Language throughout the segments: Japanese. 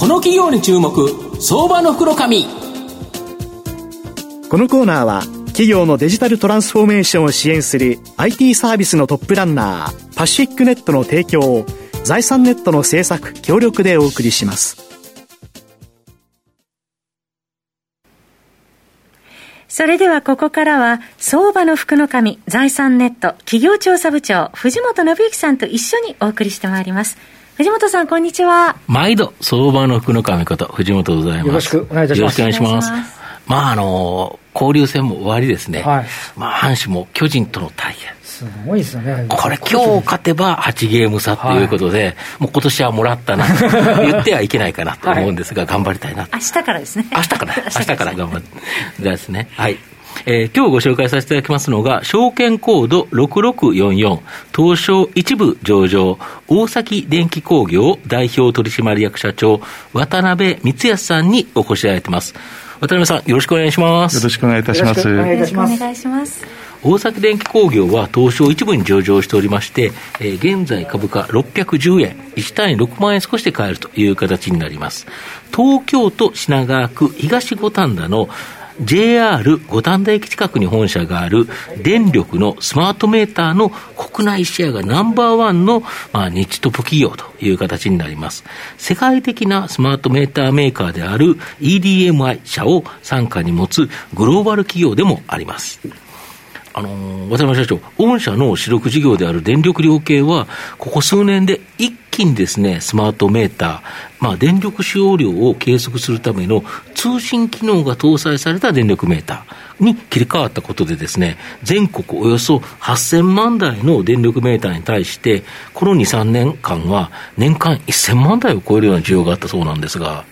この企業に注目相場の袋紙。このコーナーは企業のデジタルトランスフォーメーションを支援する IT サービスのトップランナーパシフィックネットの提供を財産ネットの制作協力でお送りします。それではここからは相場の福の神財産ネット企業調査部長藤本信之さんと一緒にお送りしてまいります藤本さんこんにちは。毎度相場の福の神こと藤本でございます。よろしくお願いいたします。よろしくお願いします。まああの交流戦も終わりですね、はい、まあ阪神も巨人との対決すごいですよね。これ今日勝てば8ゲーム差ということで、はい、もう今年はもらったなと言ってはいけないかなと思うんですが、はい、頑張りたいな明日からですね。明日から、明日から頑張る。ですね。はい。えー、今日ご紹介させていただきますのが、証券コード6644、東証一部上場、大崎電気工業代表取締役社長、渡辺光康さんにお越しいただいています。渡辺さん、よろしくお願いします。よろしくお願いいたします。よろしくお願いします。大崎電気工業は東証一部に上場しておりまして、えー、現在株価610円、1単位6万円少しで買えるという形になります。東京都品川区東五反田の JR 五反田駅近くに本社がある電力のスマートメーターの国内シェアがナンバーワンの、まあ、日トップ企業という形になります。世界的なスマートメーターメーカーである EDMI 社を傘下に持つグローバル企業でもあります。あのー、渡辺社長、御社の主力事業である電力量計は、ここ数年で一気にですね、スマートメーター、まあ、電力使用量を計測するための通信機能が搭載された電力メーターに切り替わったことでですね、全国およそ8000万台の電力メーターに対して、この2、3年間は年間1000万台を超えるような需要があったそうなんですが。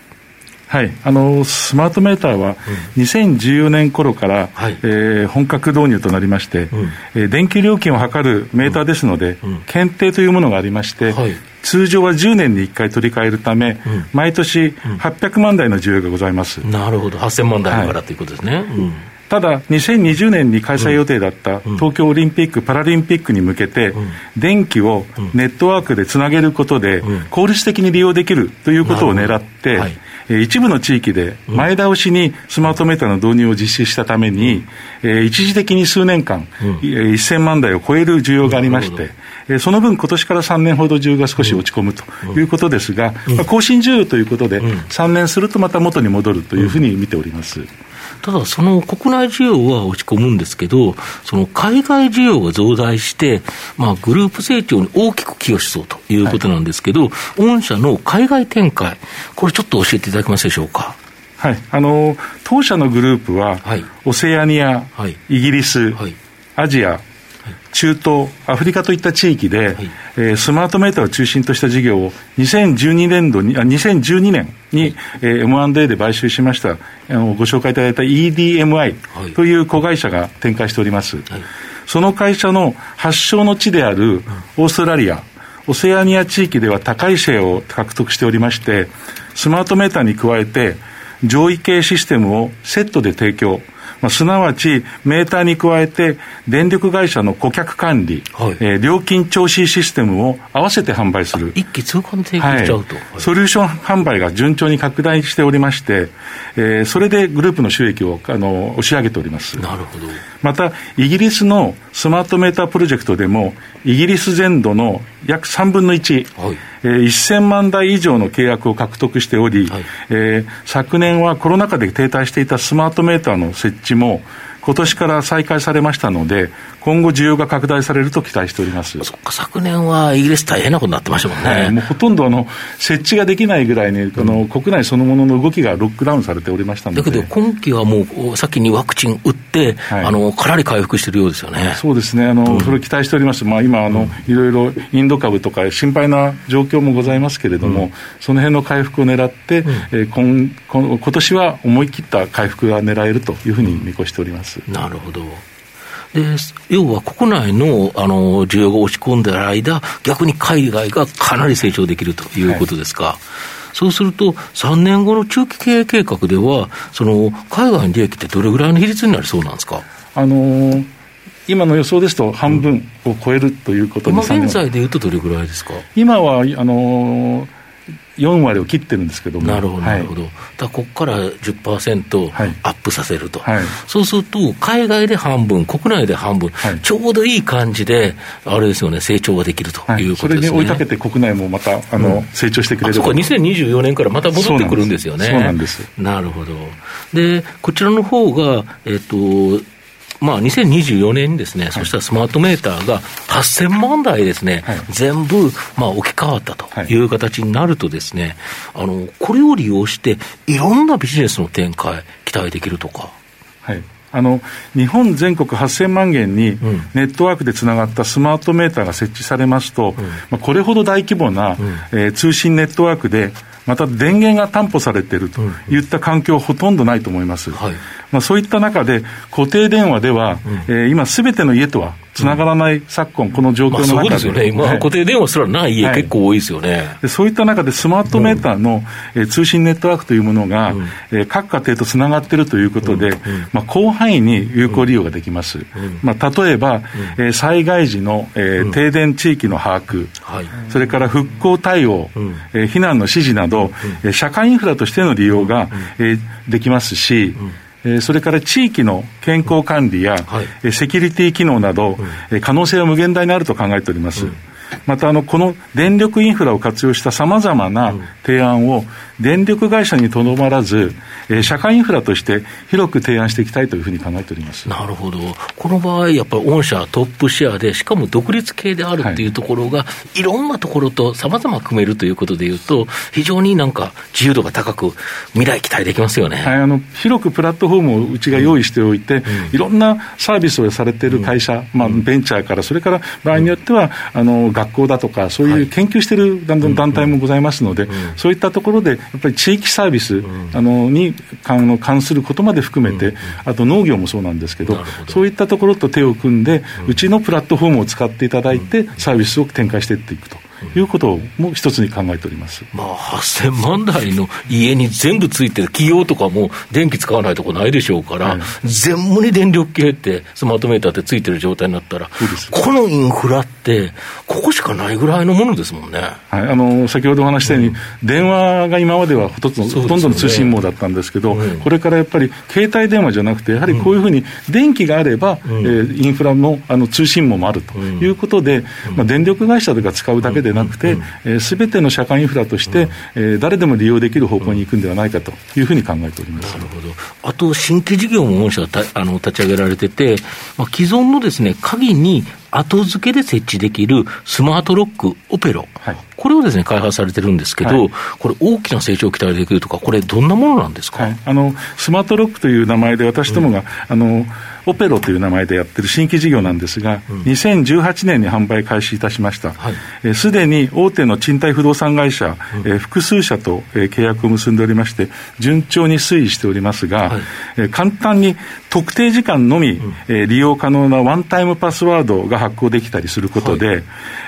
はい、あのスマートメーターは2014年頃から、はい、えー、本格導入となりまして、うん、えー、電気料金を測るメーターですので、うん。うん、検定というものがありまして、はい、通常は10年に1回取り替えるため、毎年800万台の需要がございます。なるほど、8000万台だから、はい、ということですね。ただ、2020年に開催予定だった東京オリンピック・パラリンピックに向けて、電気をネットワークでつなげることで、効率的に利用できるということを狙って、一部の地域で前倒しにスマートメーターの導入を実施したために、え一時的に数年間、うん、1000万台を超える需要がありまして、えその分、今年から3年ほど需要が少し落ち込むということですが、まあ、更新需要ということで、3年するとまた元に戻るというふうに見ております。ただ、その国内需要は落ち込むんですけど、その海外需要が増大して、まあ、グループ成長に大きく寄与しそうということなんですけど、はい、御社の海外展開、これちょっと教えていただけますでしょうか？はい、あの当社のグループは、はい、オセアニア、はい、イギリス、アジア、中東、アフリカといった地域で、はい、えー、スマートメーターを中心とした事業を2012年度に、あ2012年に、はい、えー、M&A で買収しました、あのご紹介いただいた EDMI という子会社が展開しております。はい、その会社の発祥の地であるオーストラリア、オセアニア地域では高いシェアを獲得しておりまして、スマートメーターに加えて、上位系システムをセットで提供、まあ、すなわちメーターに加えて電力会社の顧客管理、はい、えー、料金徴収システムを合わせて販売する。一気通貫提供しちゃうと、はい、ソリューション販売が順調に拡大しておりまして、えー、それでグループの収益をあの押し上げております。なるほど。またイギリスのスマートメータープロジェクトでもイギリス全土の約3分の1、はい。えー、1000万台以上の契約を獲得しており、はい、えー、昨年はコロナ禍で停滞していたスマートメーターの設置も今年から再開されましたので、今後需要が拡大されると期待しておりますそっか、昨年はイギリス大変なことになってましたもんね。はい、もうほとんどあの設置ができないぐらいに、あの国内そのものの動きがロックダウンされておりましたので。だけど、今期はもう、先にワクチン打って、はい、あのかなり回復してるようですよね。そうですね、あの、うん、それを期待しております。まあ、今あの、いろいろインド株とか心配な状況もございますけれども、うん、その辺の回復を狙って、うん、えー、今今今年は思い切った回復が狙えるというふうに見越しております。なるほど。で要は国内のあの需要が落ち込んでる間、逆に海外がかなり成長できるということですか。はいそうすると、3年後の中期経営計画では、その海外の利益ってどれぐらいの比率になりそうなんですか？あのー今の予想ですと半分を超えるということに、うん、現在でいうとどれぐらいですか？今はあのー4割を切ってるんですけども。なるほど、なるほど。だここから10%アップさせると、はい、そうすると、海外で半分、国内で半分、はい、ちょうどいい感じで、あれですよね、成長ができるということですね、それに追いかけて、国内もまたあの、うん、成長してくれるそこは2024年からまた戻ってくるんですよね。そうなんです。なるほど。で、こちらの方が、えっ、と、まあ、2024年にですね、はい、そしたらスマートメーターが8000万台ですね、はい、全部、まあ、置き換わったとい。う形になるとですね、あの、これを利用して、いろんなビジネスの展開、期待できるとか。はい。あの日本全国8000万件にネットワークでつながったスマートメーターが設置されますと、うん、まあ、これほど大規模な、うん、えー、通信ネットワークでまた電源が担保されているといった環境はほとんどないと思います。はい、まあ、そういった中で、固定電話では、うん、えー、今、すべての家とはつながらない昨今、この状況の中で、まあ、そうですよね、今、固定電話すらない家、結構多いですよね、でそういった中で、スマートメーターの、えー、通信ネットワークというものが、各家庭とつながっているということで、まあ、広範囲に有効利用ができます。まあ、例えば、えー、災害時の、えー、停電地域の把握、はい、それから復興対応、えー、避難の指示など、えー、社会インフラとしての利用が、えー、できますし、えそれから地域の健康管理や、はい、セキュリティ機能など、うん、可能性は無限大にあると考えております。うんまたあのこの電力インフラを活用したさまざまな提案を電力会社にとどまらず、えー、社会インフラとして広く提案していきたいというふうに考えております。なるほど、この場合、やっぱり御社トップシェアで、しかも独立系であるっていうところが、はい、いろんなところとさまざま組めるということでいうと、非常になんか自由度が高く、未来期待できますよね、はい、あの広くプラットフォームをうちが用意しておいて、うん、いろんなサービスをされている会社、うん、まあ、ベンチャーから、それから場合によっては、あの学校だとか、そういう研究している団体もございますので、そういったところで、やっぱり地域サービス、あのに関することまで含めて、あと農業もそうなんですけど、そういったところと手を組んで、うちのプラットフォームを使っていただいて、サービスを展開していっていくと。いうことも一つに考えております、まあ、8000万台の家に全部ついてる企業とかも電気使わないとこないでしょうから、はい、全部に電力系って、スマートメーターってついてる状態になったら、このインフラって、ここしかないぐらいのものですもんね、はい、あの先ほどお話したように、うん、電話が今まではほとんど,、ほとんどの通信網だったんですけど、うん、これからやっぱり携帯電話じゃなくて、やはりこういうふうに電気があれば、うん、えー、インフラのあの通信網もあるということで、まあ、電力会社とか使うだけでなくて、す、べ、ての社会インフラとして、えー、誰でも利用できる方向に行くんではないかというふうに考えております。なるほど。あと、新規事業も御社たあの立ち上げられてて、まあ、既存のですね、鍵に後付けで設置できるスマートロックオペロ、はい、これをですね開発されてるんですけど、はい、これ、大きな成長を期待できるとか、これ、どんなものなんですか、はい、あのスマートロックという名前で、私どもが、うん、あのオペロという名前でやってる新規事業なんですが、うん、2018年に販売開始いたしました。す、で、に大手の賃貸不動産会社、うん、えー、複数社と、えー、契約を結んでおりまして、順調に推移しておりますが、はい、えー、簡単に特定時間のみ、うん、えー、利用可能なワンタイムパスワードが発行できたりすることで、はい、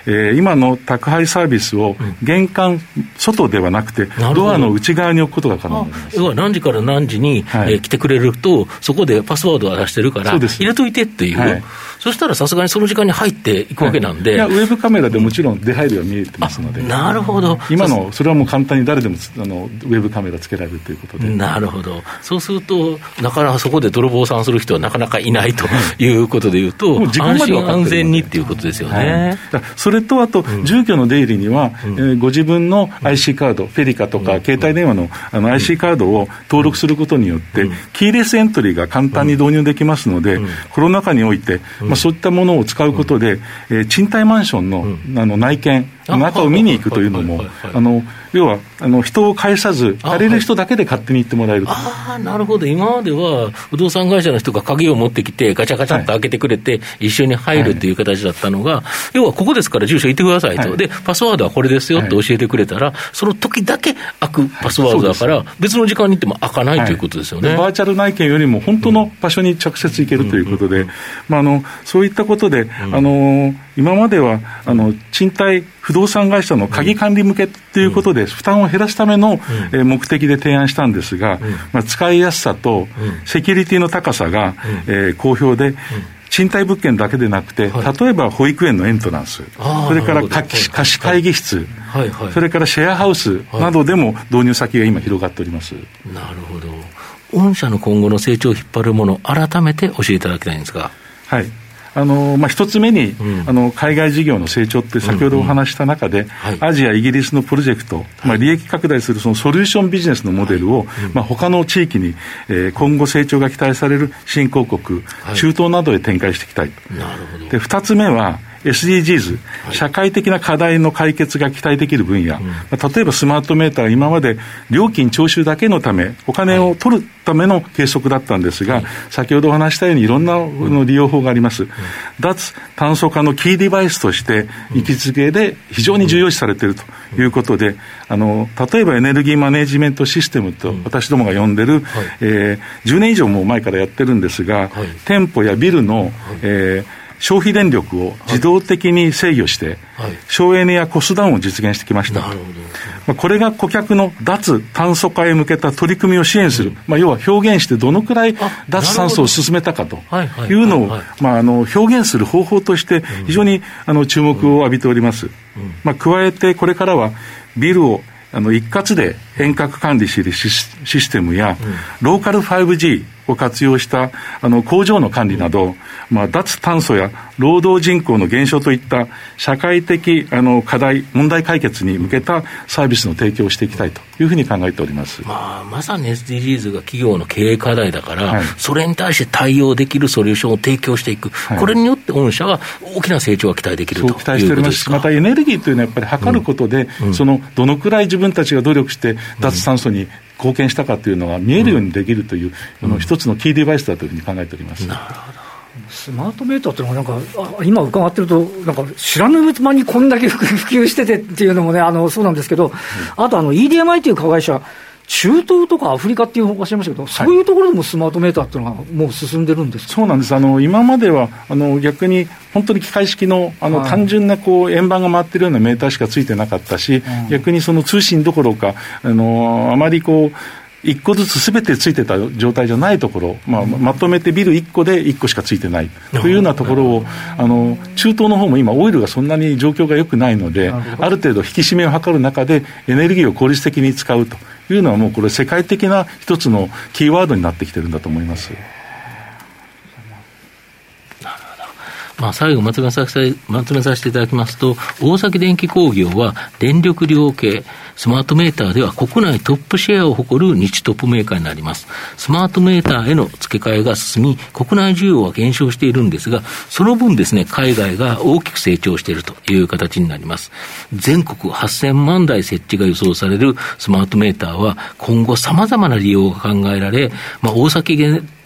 えー、今の宅配サービスを玄関外ではなくて、ドアの内側に置くことが可能になります。要は何時から何時に、はい、えー、来てくれると、そこでパスワードを出してるから、入れといてっていう、はい、そしたらさすがにその時間に入っていくわけなんで、はい、ウェブカメラでもちろん出入りは見えてますので、なるほど。今の、それはもう簡単に誰でもあのウェブカメラつけられるということで。なるほど、そうすると、なかなかそこで泥棒さんする人はなかなかいないということでいうと、安心安全にっていうことですよね。はい、それと、あと、住居の出入りには、うん、えー、ご自分の IC カード、フェリカとか、携帯電話のあの IC カードを登録することによって、キーレスエントリーが簡単に導入できますので、コロナ禍において、まあ、そういったものを使うことで、えー、賃貸マンションの,、あの内見、中を見に行くというのも、あの要はあの人を介さず、借りる人だけで勝手に行ってもらえるああ、なるほど、今までは不動産会社の人が鍵を持ってきて、ガチャガチャっと開けてくれて、はい、一緒に入るっていう形だったのが、はい、要はここですから住所言ってくださいと、はい、で、パスワードはこれですよって教えてくれたら、その時だけ開くパスワードだから、別の時間に行っても開かないということですよね、バーチャル内見よりも本当の場所に直接行けるということで、まあ、あのそういったことで、あの今まではあの賃貸不動産会社の鍵管理向けということで、負担を減らすための、え目的で提案したんですが、まあ、使いやすさとセキュリティの高さが、え好評で、賃貸物件だけでなくて、はい、例えば保育園のエントランス、それから貸し会議室、はいはい、それからシェアハウスなどでも導入先が今広がっております。なるほど。御社の今後の成長を引っ張るもの、改めて教えていただきたいんですが。はい。あのまあ、一つ目に、うん、あの海外事業の成長って先ほどお話した中で、うんうんはい、アジア、イギリスのプロジェクト、まあ、利益拡大するそのソリューションビジネスのモデルを、はい。うんまあ、他の地域に、えー、今後成長が期待される新興国、はい、中東などへ展開していきたい。なるほど。で二つ目は SDGs、社会的な課題の解決が期待できる分野、例えばスマートメーターは今まで料金徴収だけのため、お金を取るための計測だったんですが、先ほどお話したようにいろんなの利用法があります。脱炭素化のキーデバイスとして位置づけで非常に重要視されているということで、あの、例えばエネルギーマネジメントシステムと私どもが呼んでる、えー、10年以上も前からやってるんですが、店舗やビルの、えー消費電力を自動的に制御して、はい、省エネやコストダウンを実現してきました。まあ、これが顧客の脱炭素化へ向けた取り組みを支援する、うん、まあ、要は表現してどのくらい脱炭素を進めたかというのを、まあ、あの表現する方法として非常にあの注目を浴びております。まあ、加えてこれからはビルをあの一括で遠隔管理するシステムや、ローカル 5G を活用したあの工場の管理など、まあ、脱炭素や労働人口の減少といった社会的あの課題、問題解決に向けたサービスの提供をしていきたいというふうに考えております、まあ、まさに SDGs が企業の経営課題だから、はい、それに対して対応できるソリューションを提供していく、はい、これによって御社は大きな成長が期待できると期待しております。し、またエネルギーというのはやっぱり測ることで、うん。うん、そのどのくらい自分たちが努力して、脱炭素に貢献したかというのが見えるようにできるという、うん、の一つのキーデバイスだというふうに考えております。なるほど。スマートメーターっていうのは、なんか、今伺ってると、なんか知らぬ間にこんだけ普及しててっていうのもね、あのそうなんですけど、あとあの EDMI という加害者、中東とかアフリカっていうおっしゃいましたけど、そういうところでもスマートメーターっていうのがもう進んでるんですそうなんです。あの今まではあの逆に本当に機械式のあの、はい、単純なこう円盤が回ってるようなメーターしかついてなかったし、うん、逆にその通信どころかあのあまりこう一個ずつすべてついてた状態じゃないところ、まあ、まとめてビル1個で1個しかついてないというようなところを、あの中東の方も今、オイルがそんなに状況が良くないので、ある程度引き締めを図る中で、エネルギーを効率的に使うというのは、もうこれ、世界的な一つのキーワードになってきてるんだと思います。まあ、最後まとめさせて、まとめさせていただきますと、大崎電気工業は電力量計、スマートメーターでは国内トップシェアを誇る日トップメーカーになります。スマートメーターへの付け替えが進み、国内需要は減少しているんですが、その分ですね、海外が大きく成長しているという形になります。全国8000万台設置が予想されるスマートメーターは、今後様々な利用が考えられ、まあ、大崎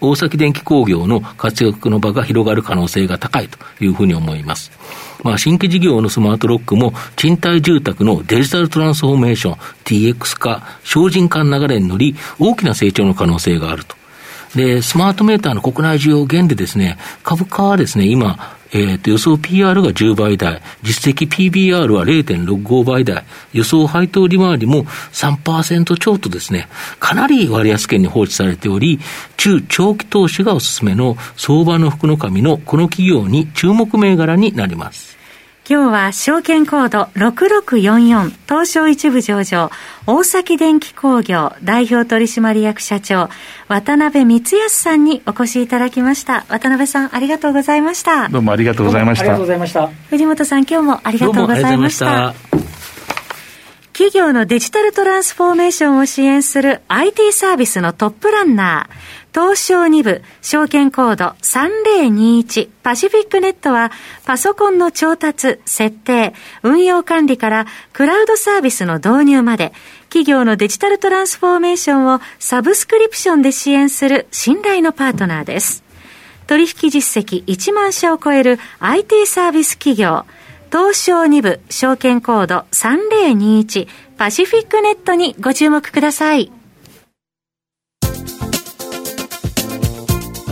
大崎電気工業の活躍の場が広がる可能性が高いというふうに思います。まあ、新規事業のスマートロックも、賃貸住宅のデジタルトランスフォーメーション、DX 化、精進化の流れに乗り、大きな成長の可能性があると。で、スマートメーターの国内需要減でですね、株価はですね、今、えー、と予想 PR が10倍台、実績 PBR は0.65倍台、予想配当利回りも3%超とですね、かなり割安圏に放置されており、中長期投資がおすすめの相場の福の神のこの企業に注目銘柄になります。今日は証券コード6644東証一部上場大崎電気工業代表取締役社長渡辺光康さんにお越しいただきました。渡辺さんありがとうございました。どうもありがとうございました。ありがとうございました。藤本さん今日もありがとうございました。企業のデジタルトランスフォーメーションを支援する IT サービスのトップランナー東証2部、証券コード3021パシフィックネットは、パソコンの調達、設定、運用管理からクラウドサービスの導入まで、企業のデジタルトランスフォーメーションをサブスクリプションで支援する信頼のパートナーです。取引実績1万社を超える IT サービス企業、東証2部証券コード3021パシフィックネットにご注目ください。